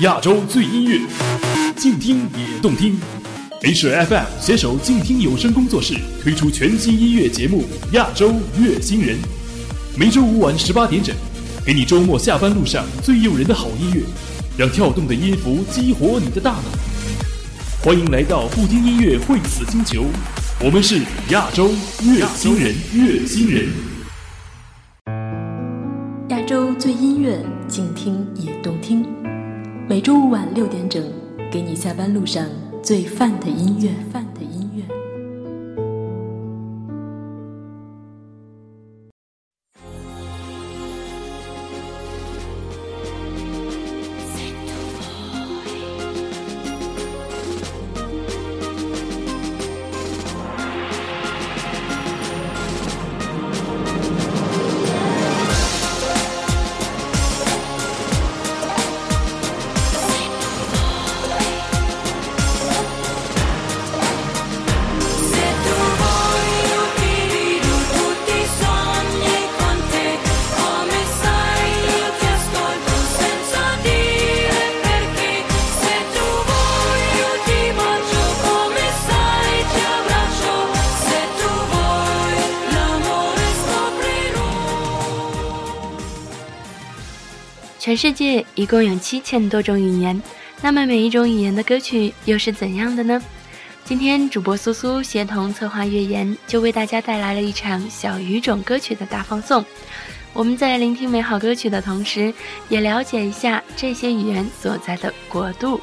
亚洲最音乐，静听也动听。H FM 携手静听有声工作室推出全新音乐节目《亚洲乐星人》，每周五晚十八点整，给你周末下班路上最诱人的好音乐，让跳动的音符激活你的大脑。欢迎来到不听音乐会死星球，我们是亚洲乐星人，乐星人。亚洲最音乐，静听也动听。每周五晚六点整，给你下班路上最范的音乐。范的音乐。全世界一共有七千多种语言，那么每一种语言的歌曲又是怎样的呢？今天主播苏苏协同策划月言，就为大家带来了一场小语种歌曲的大放送。我们在聆听美好歌曲的同时，也了解一下这些语言所在的国度。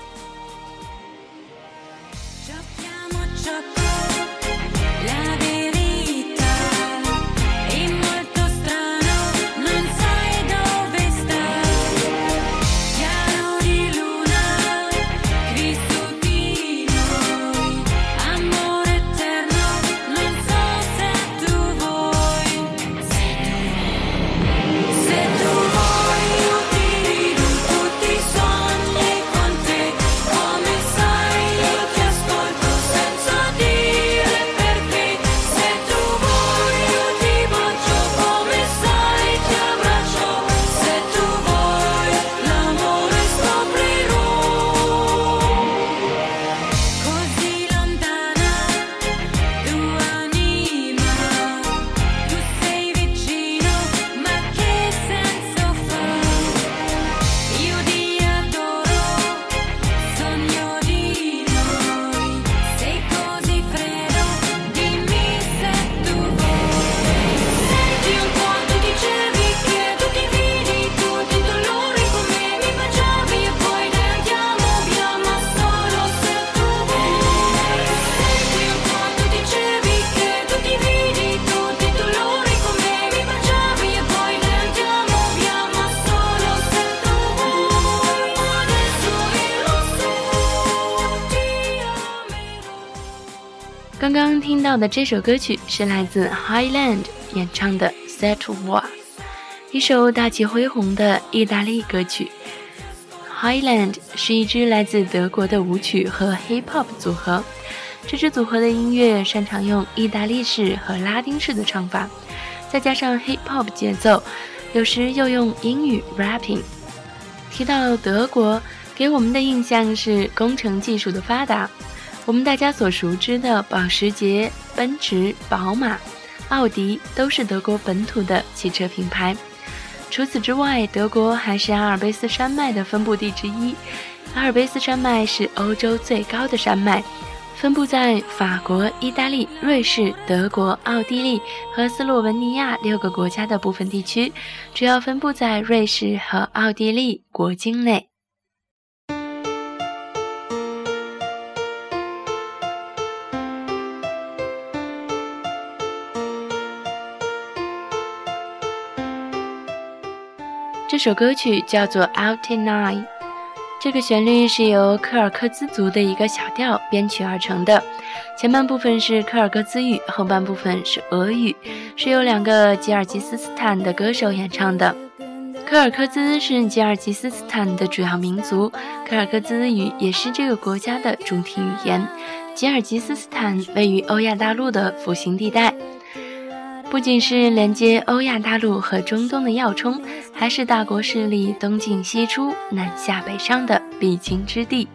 刚刚听到的这首歌曲是来自 Highland 演唱的《Set War》，一首大气恢宏的意大利歌曲。Highland 是一支来自德国的舞曲和 Hip Hop 组合，这支组合的音乐擅长用意大利式和拉丁式的唱法，再加上 Hip Hop 节奏，有时又用英语 rapping。提到德国，给我们的印象是工程技术的发达。我们大家所熟知的保时捷、奔驰、宝马、奥迪都是德国本土的汽车品牌。除此之外，德国还是阿尔卑斯山脉的分布地之一。阿尔卑斯山脉是欧洲最高的山脉，分布在法国、意大利、瑞士、德国、奥地利和斯洛文尼亚六个国家的部分地区，主要分布在瑞士和奥地利国境内。这首歌曲叫做《Out Tonight》，这个旋律是由科尔克孜族的一个小调编曲而成的。前半部分是科尔克孜语，后半部分是俄语，是由两个吉尔吉斯斯坦的歌手演唱的。科尔克孜是吉尔吉斯斯坦的主要民族，科尔克孜语也是这个国家的主体语言。吉尔吉斯斯坦位于欧亚大陆的腹心地带。不仅是连接欧亚大陆和中东的要冲，还是大国势力东进西出、南下北上的必经之地。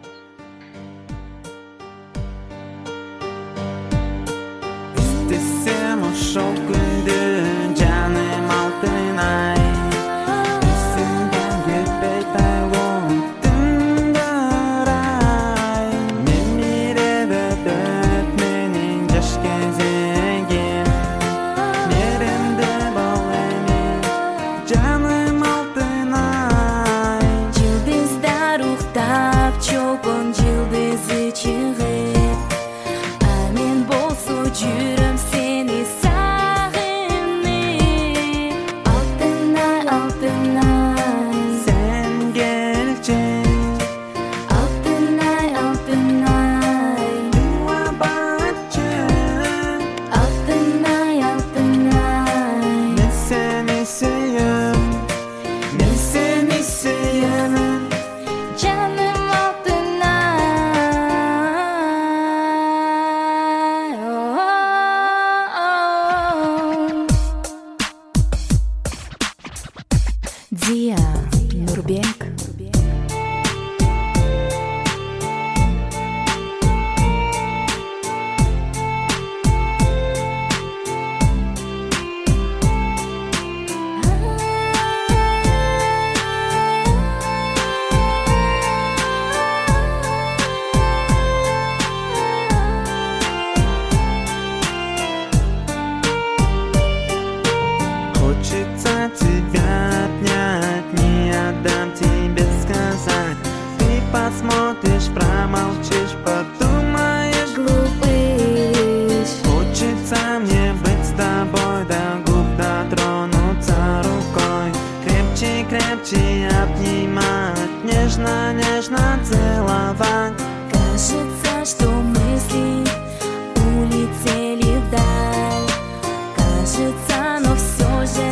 кажется, но все же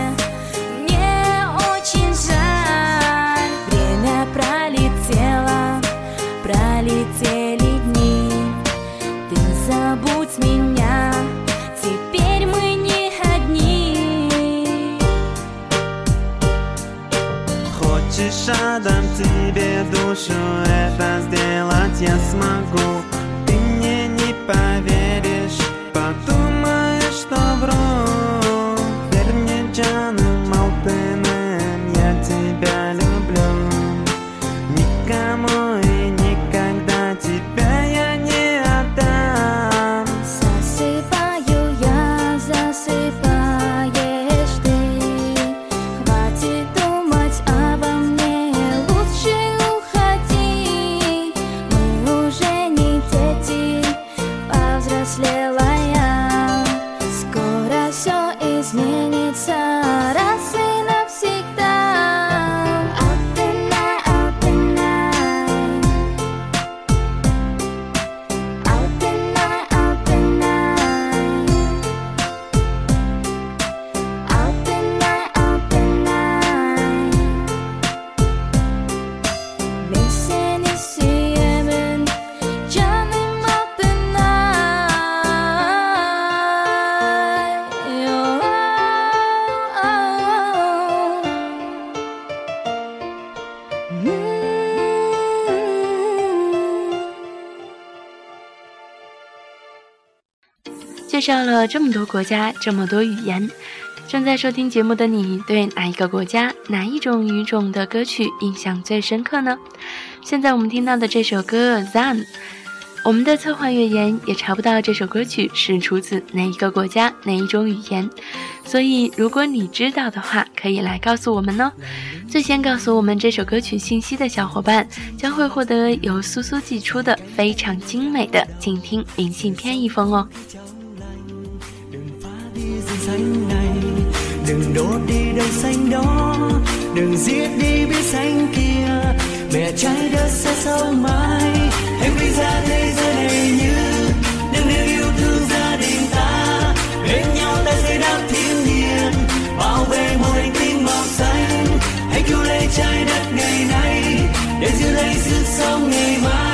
мне очень жаль. Время пролетело, пролетели дни. Ты забудь меня, теперь мы не одни. Хочешь, отдам тебе душу, это сделать я смогу. 介绍了这么多国家，这么多语言，正在收听节目的你，对哪一个国家、哪一种语种的歌曲印象最深刻呢？现在我们听到的这首歌《Zan》，我们的策划语言也查不到这首歌曲是出自哪一个国家、哪一种语言，所以如果你知道的话，可以来告诉我们哦。最先告诉我们这首歌曲信息的小伙伴，将会获得由苏苏寄出的非常精美的静听明信片一封哦。Xanh này. Đừng đốt đi đời xanh đó, đừng giết đi biết xanh kia. Mẹ trái đất sẽ sống mãi. Hãy đi ra thế giới này như đừng yêu yêu thương gia đình ta. Bên nhau ta sẽ đáp thiên nhiên, bảo vệ một hành tinh màu xanh. Hãy cứu lấy trái đất ngày nay, để giữ lấy sức sống ngày mai.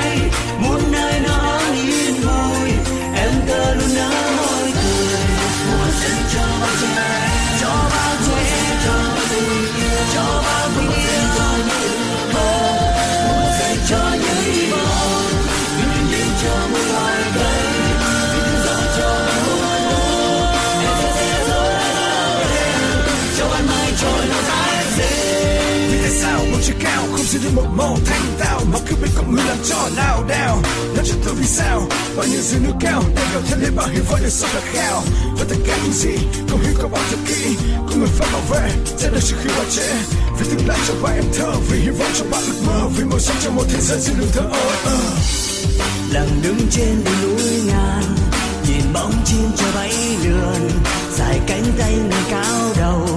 Chưa cao, không gì được một màu thanh tao, mà cứ biết con người làm cho lao đao. Nói cho tôi vì sao, bao nhiêu dưới nước cao để gặp thêm lên bao hiểu vội được sống khát khao. Và tất cả những gì không hiểu có bao giờ kỹ, có người phải bảo vệ, sẽ được trước khi bao trễ vì tương lai cho bạn em thơ, vì hy vọng cho bạn ước mơ, vì màu sắc trong một thế giới xin đừng thơ ơ. Lặng đứng trên đỉnh núi ngàn, nhìn bóng chim cho bay lượn, dài cánh tay nâng cao đầu.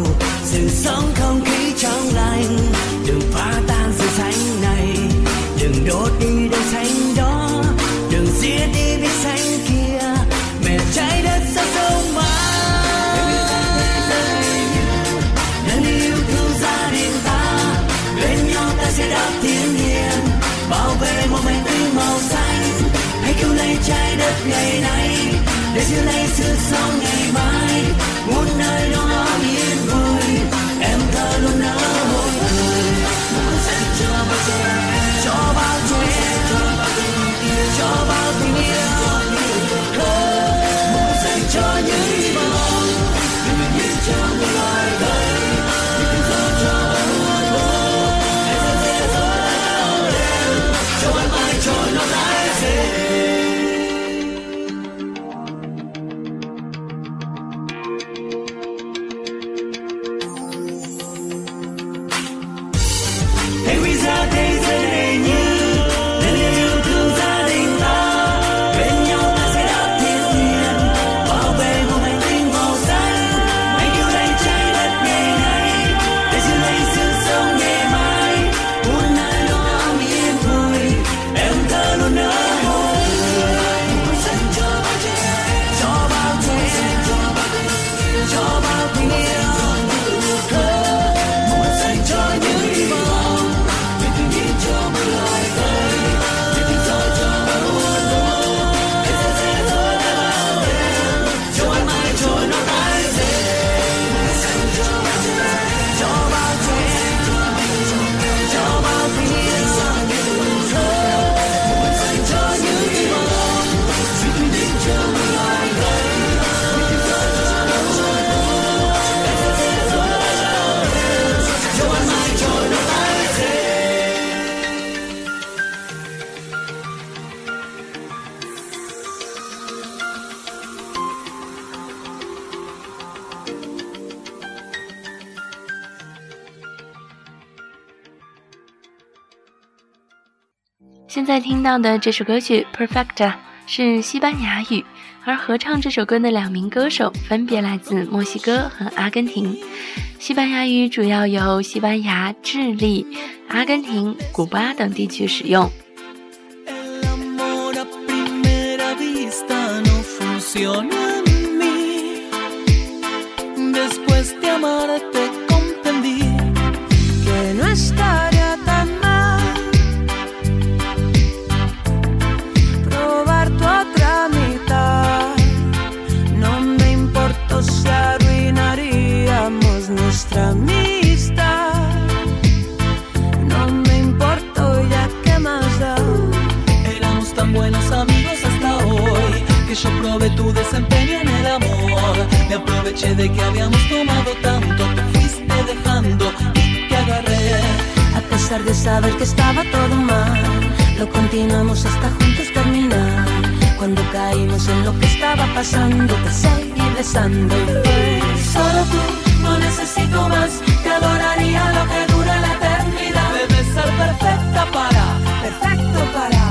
Sự sống không khí trong lành đừng phá tan sự xanh này. Đừng đốt đi đôi xanh đó. Đừng giết đi biết xanh kia. Mẹ trái đất sao sông mãi. Nên yêu thương gia đình ta. Bên nhau ta sẽ đáp thiên nhiên. Bảo vệ một mảnh tinh màu xanh. Hãy cứu lấy trái đất ngày nay. Để giữ lấy sự sống Yo 到的这首歌曲《Perfecta》是西班牙语，而合唱这首歌的两名歌手分别来自墨西哥和阿根廷。西班牙语主要由西班牙、智利、阿根廷、古巴等地区使用。Desempeño en el amor. Me aproveché de que habíamos tomado tanto, te fuiste dejando y te agarré. A pesar de saber que estaba todo mal, lo continuamos hasta juntos terminar. Cuando caímos en lo que estaba pasando, te seguí besando solo tú. No necesito más, te adoraría lo que dura la eternidad. Debes ser perfecta para, perfecto para,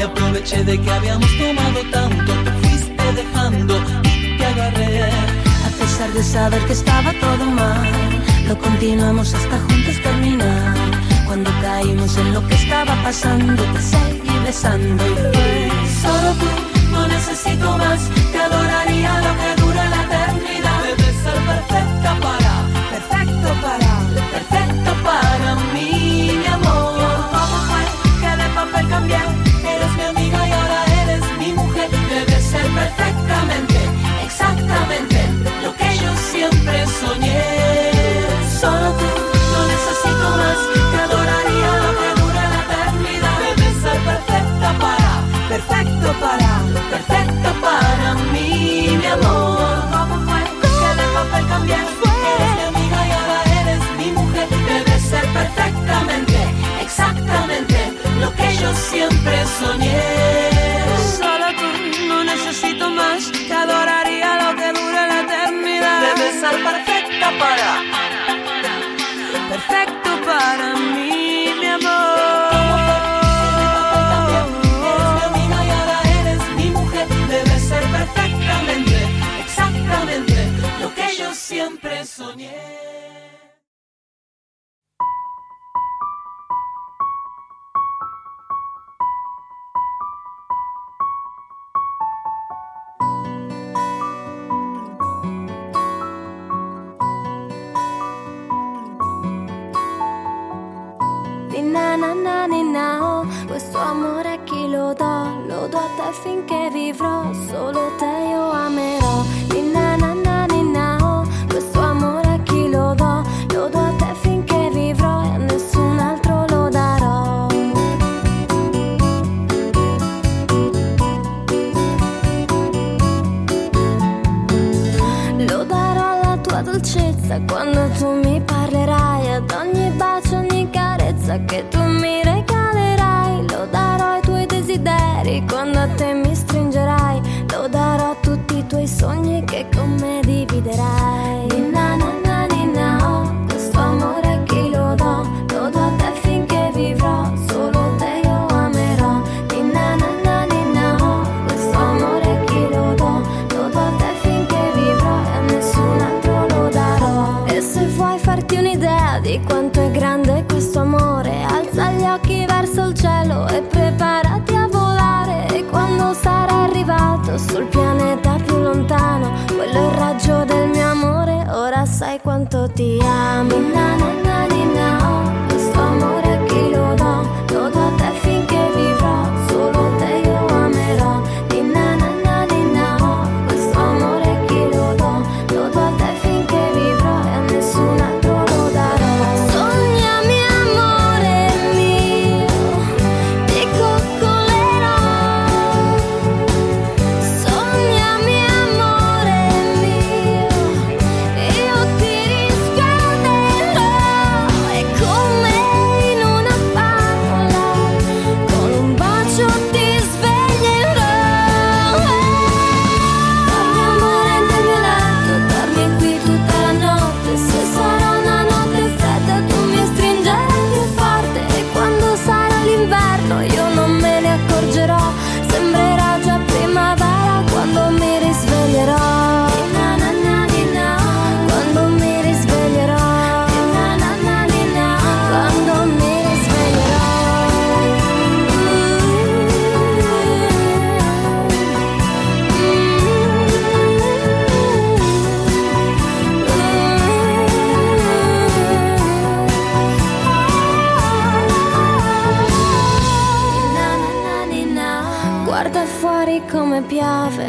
Me aproveché de que habíamos tomado tanto, te fuiste dejando y te agarré. A pesar de saber que estaba todo mal, lo continuamos hasta juntos terminar. Cuando caímos en lo que estaba pasando, te seguí besando y fue solo tú. No necesito más, te adoraría lo que dura la eternidad. Debes ser perfecta para, Perfecto para, perfecta para mí, mi amor. ¿cómo fue que de papel? Exactamente lo que yo siempre soñé. Solo tú, no necesito más, te adoraría lo que dura la eternidad. Debes ser perfecta para, Perfecto para, perfecta para mí, mi amor. ¿cómo fue que de papel cambié? Eres mi amiga y ahora eres mi mujer. Debes ser perfectamente, exactamente lo que yo siempre soñé. Finché vivrò, solo te io amerò. Ninna nanna ninna oh, questo amore a chi lo do? Lo do a te finché vivrò e a nessun altro lo darò. Lo darò alla tua dolcezza quando tu mi parlerai, ad ogni bacio, ogni carezza che tu mi Y cuando te come piove.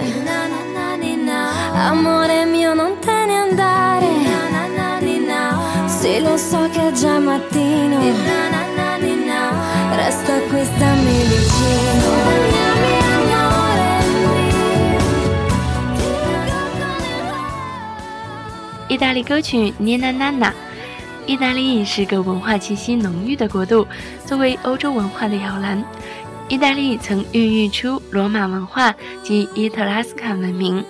Amore mio, non te ne andare. Sì, lo so che è già mattino. Resta qui, stammi vicino. Sognami, amore mio. Ti coccolerò. 意大利歌曲《涅娜娜娜》。意大利是个文化气息浓郁的国度，作为欧洲文化的摇篮，意大利曾孕育出罗马文化及伊特拉斯卡文明。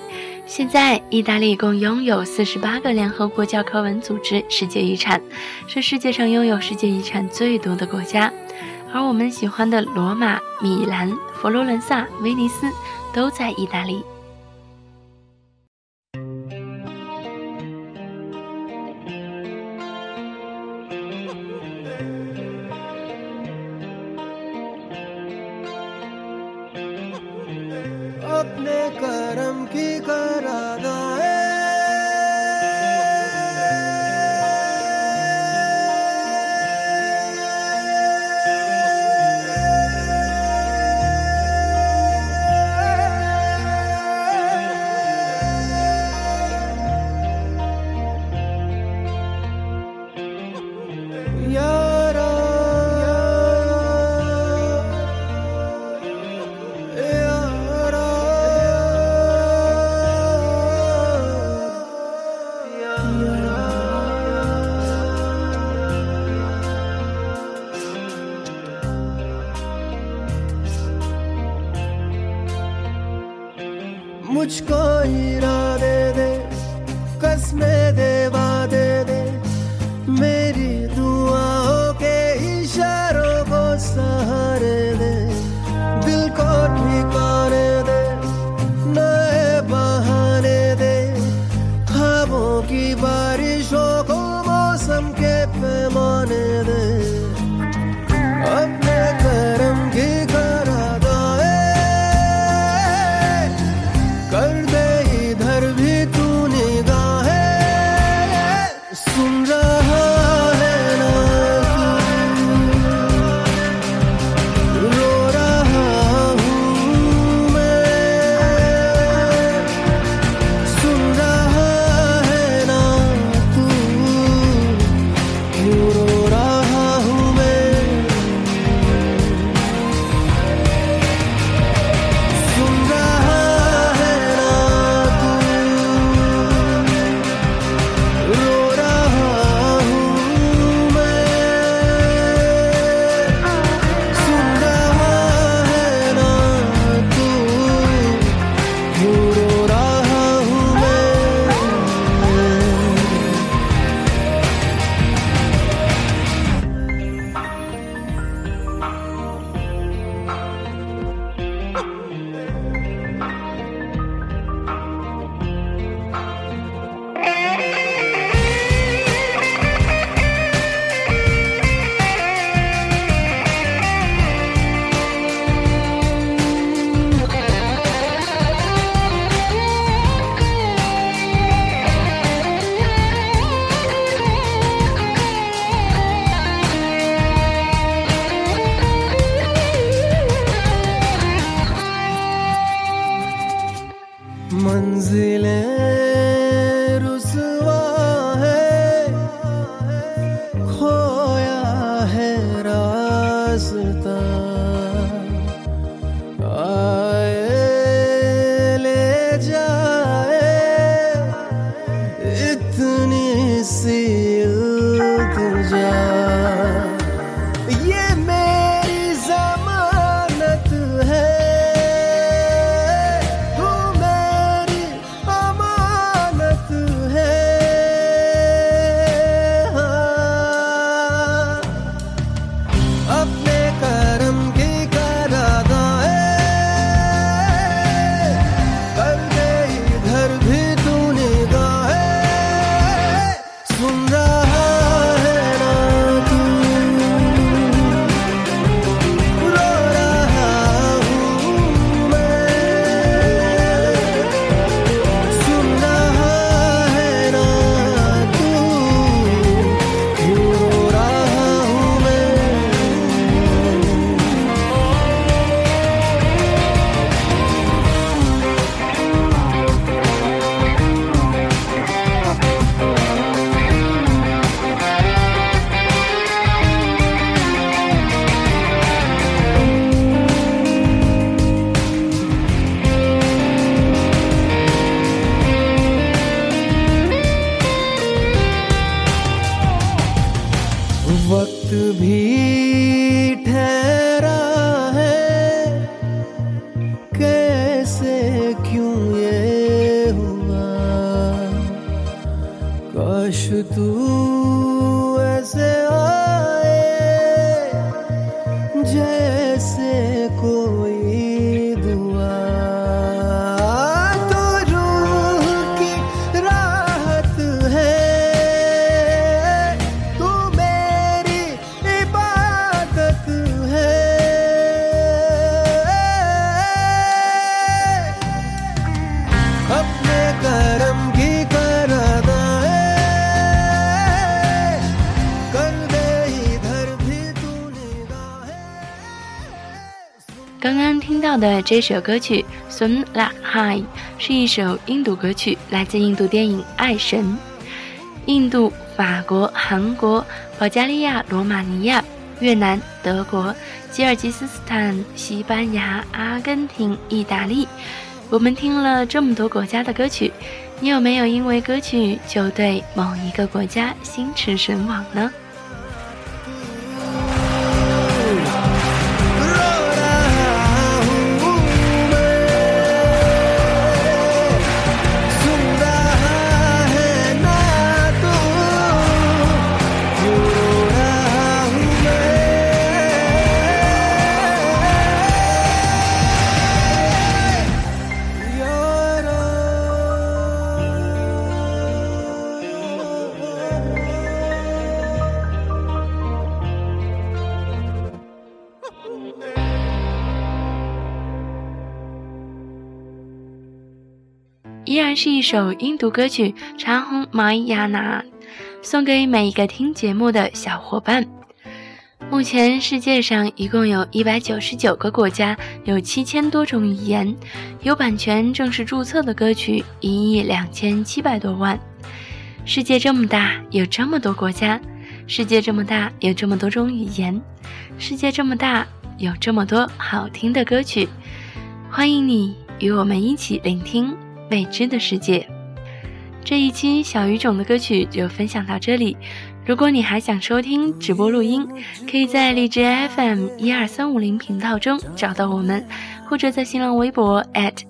现在，意大利共拥有四十八个联合国教科文组织世界遗产，是世界上拥有世界遗产最多的国家。而我们喜欢的罗马、米兰、佛罗伦萨、威尼斯都在意大利。रास्ता आए ले जाए 的这首歌曲《Sun La High》是一首印度歌曲，来自印度电影《爱神》。印度、法国、韩国、保加利亚、罗马尼亚、越南、德国、吉尔吉斯斯坦、西班牙、阿根廷、意大利，我们听了这么多国家的歌曲，你有没有因为歌曲就对某一个国家心驰神往呢？然是一首印度歌曲《长虹玛雅娜》，送给每一个听节目的小伙伴。目前世界上一共有一百九十九个国家，有七千多种语言，有版权正式注册的歌曲一亿两千七百多万。世界这么大，有这么多国家；世界这么大，有这么多种语言；世界这么大，有这么多好听的歌曲。欢迎你与我们一起聆听。未知的世界，这一期小语种的歌曲就分享到这里。如果你还想收听直播录音，可以在荔枝 FM 一二三五零频道中找到我们，或者在新浪微博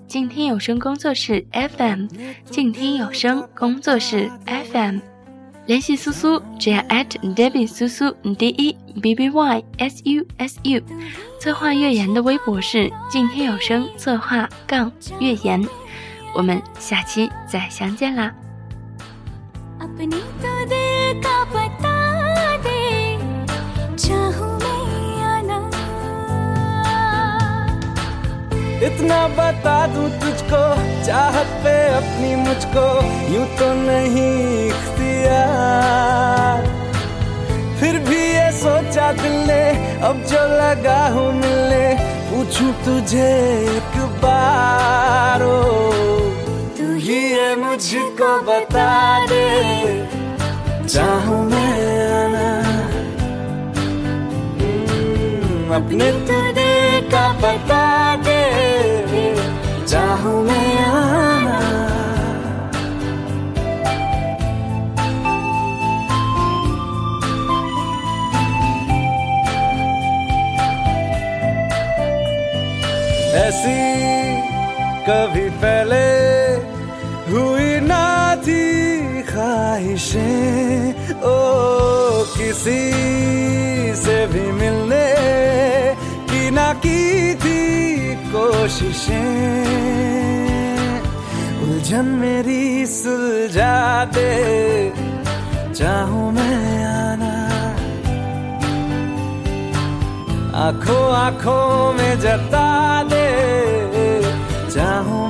静听有声工作室 FM 静听有声工作室 FM 联系苏苏，只要 @debbie 苏苏 D E B B Y S U S U。策划月言的微博是静听有声策划杠月言。我们下期再相见啦。इतना बता दूं तुझको चाहत पे अपनी मुझको यूं तो नहीं इख्तियार फिर भी ये सोचा दिल ने अब जो लगा हूँ मिलने पूछूँ तुझे एक बार तू ही है मुझको बता दे। चाहूँ मैं आना। हम्म, अपने तुझे का बता दे। चाहूँ मैं आना। कोशिशें उलझन मेरी सुलझा दे चाहू मैं आना। आँखों आँखों में जता दे। चाहूँ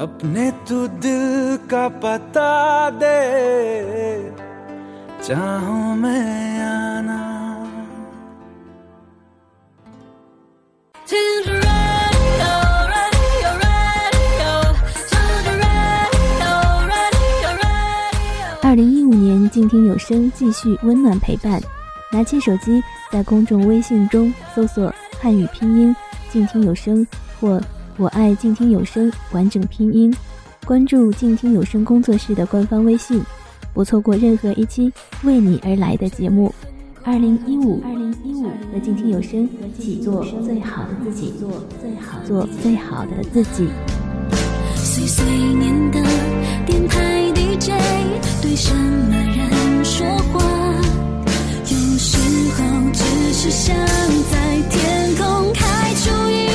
अपने तू दिल का पता दे चाहूं मैं आना radio, radio, radio, to the radio, radio, radio. 二零一五年，静听有声继续温暖陪伴。拿起手机，在公众微信中搜索汉语拼音“静听有声”或“ 我爱静听有声”完整拼音，关注静听有声工作室的官方微信，不错过任何一期为你而来的节目。二零一五，二零一五和静听有声一起做最好的自己，做最好做最好的自己。碎碎念的电台 DJ 对什么人说话？有时候只是想在天空开出一。